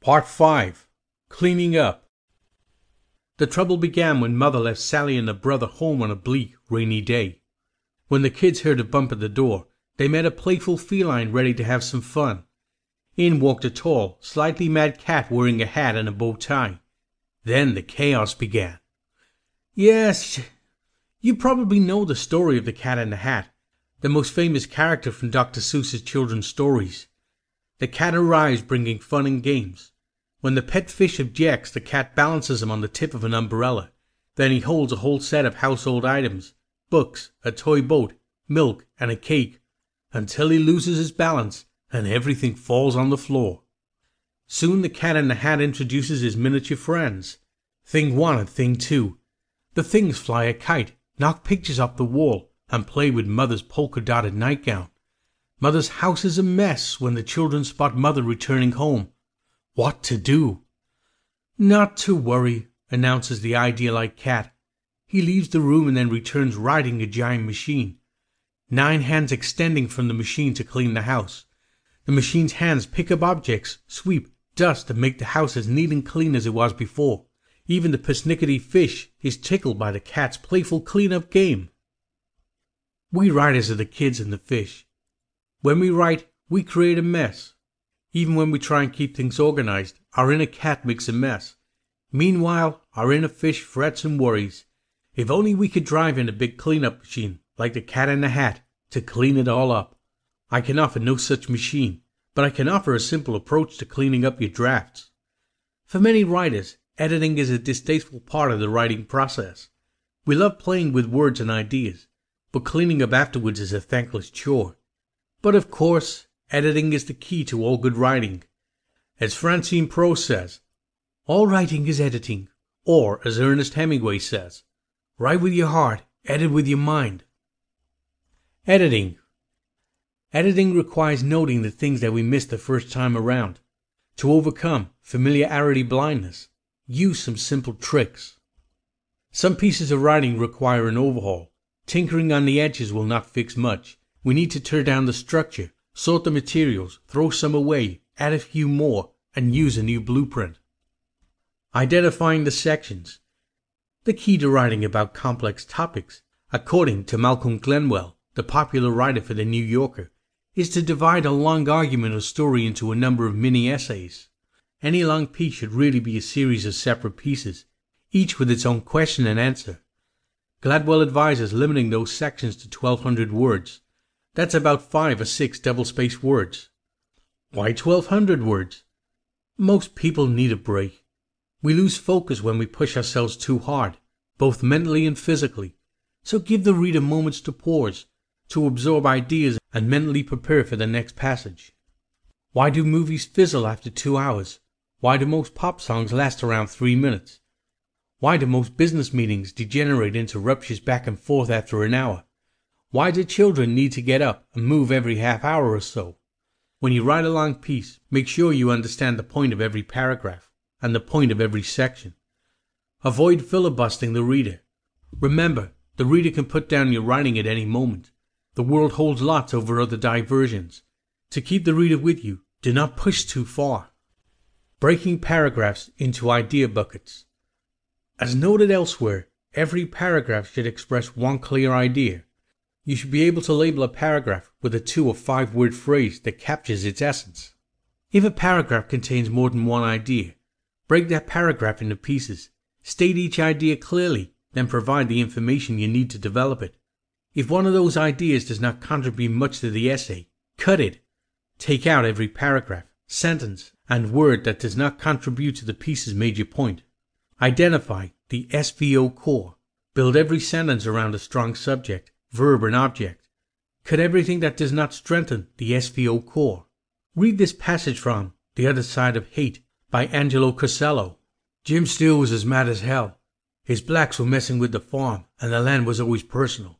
Part 5 Cleaning Up The trouble began when Mother left Sally and her brother home on a bleak, rainy day. When the kids heard a bump at the door, they met a playful feline ready to have some fun. In walked a tall, slightly mad cat wearing a hat and a bow tie. Then the chaos began. Yes, you probably know the story of the Cat in the Hat, the most famous character from Dr. Seuss's children's stories. The cat arrives bringing fun and games. When the pet fish objects, the cat balances him on the tip of an umbrella. Then he holds a whole set of household items books, a toy boat, milk, and a cake until he loses his balance and everything falls on the floor. Soon the cat in the hat introduces his miniature friends Thing 1 and Thing 2. The things fly a kite, knock pictures off the wall, and play with Mother's polka dotted nightgown. Mother's house is a mess when the children spot Mother returning home. What to do? Not to worry, announces the idealite cat. He leaves the room and then returns riding a giant machine. Nine hands extending from the machine to clean the house. The machine's hands pick up objects, sweep, dust, and make the house as neat and clean as it was before. Even the persnickety fish is tickled by the cat's playful clean-up game. We riders are the kids and the fish. When we write, we create a mess. Even when we try and keep things organized, our inner cat makes a mess. Meanwhile, our inner fish frets and worries. If only we could drive in a big clean-up machine, like the cat in the hat, to clean it all up. I can offer no such machine, but I can offer a simple approach to cleaning up your drafts. For many writers, editing is a distasteful part of the writing process. We love playing with words and ideas, but cleaning up afterwards is a thankless chore. But of course, editing is the key to all good writing. As Francine Prose says, all writing is editing, or as Ernest Hemingway says, write with your heart, edit with your mind. Editing. Editing requires noting the things that we missed the first time around. To overcome familiarity blindness, use some simple tricks. Some pieces of writing require an overhaul, Tinkering on the edges will not fix much. We need to tear down the structure, sort the materials, throw some away, add a few more, and use a new blueprint. Identifying the sections. The key to writing about complex topics, according to Malcolm Gladwell, the popular writer for The New Yorker, is to divide a long argument or story into a number of mini essays. Any long piece should really be a series of separate pieces, each with its own question and answer. Gladwell advises limiting those sections to 1200 words. That's about 5 or 6 double spaced words. Why 1200 words? Most people need a break. We lose focus when we push ourselves too hard, both mentally and physically. So give the reader moments to pause, to absorb ideas and mentally prepare for the next passage. Why do movies fizzle after two hours? Why do most pop songs last around three minutes? Why do most business meetings degenerate into ruptures back and forth after an hour? Why do children need to get up and move every half hour or so? When you write a long piece, make sure you understand the point of every paragraph and the point of every section. Avoid filibustering the reader. Remember, the reader can put down your writing at any moment. The world holds lots over other diversions. To keep the reader with you, do not push too far. Breaking paragraphs into idea buckets. As noted elsewhere, every paragraph should express one clear idea. You should be able to label a paragraph with a two or five word phrase that captures its essence. If a paragraph contains more than one idea, break that paragraph into pieces. State each idea clearly, then provide the information you need to develop it. If one of those ideas does not contribute much to the essay, cut it. Take out every paragraph, sentence, and word that does not contribute to the piece's major point. Identify the SVO core. Build every sentence around a strong subject, verb, and object. Cut everything that does not strengthen the SVO core. Read this passage from The Other Side of Hate by Angelo Cosello. Jim Steele was as mad as hell. His blacks were messing with the farm, and the land was always personal.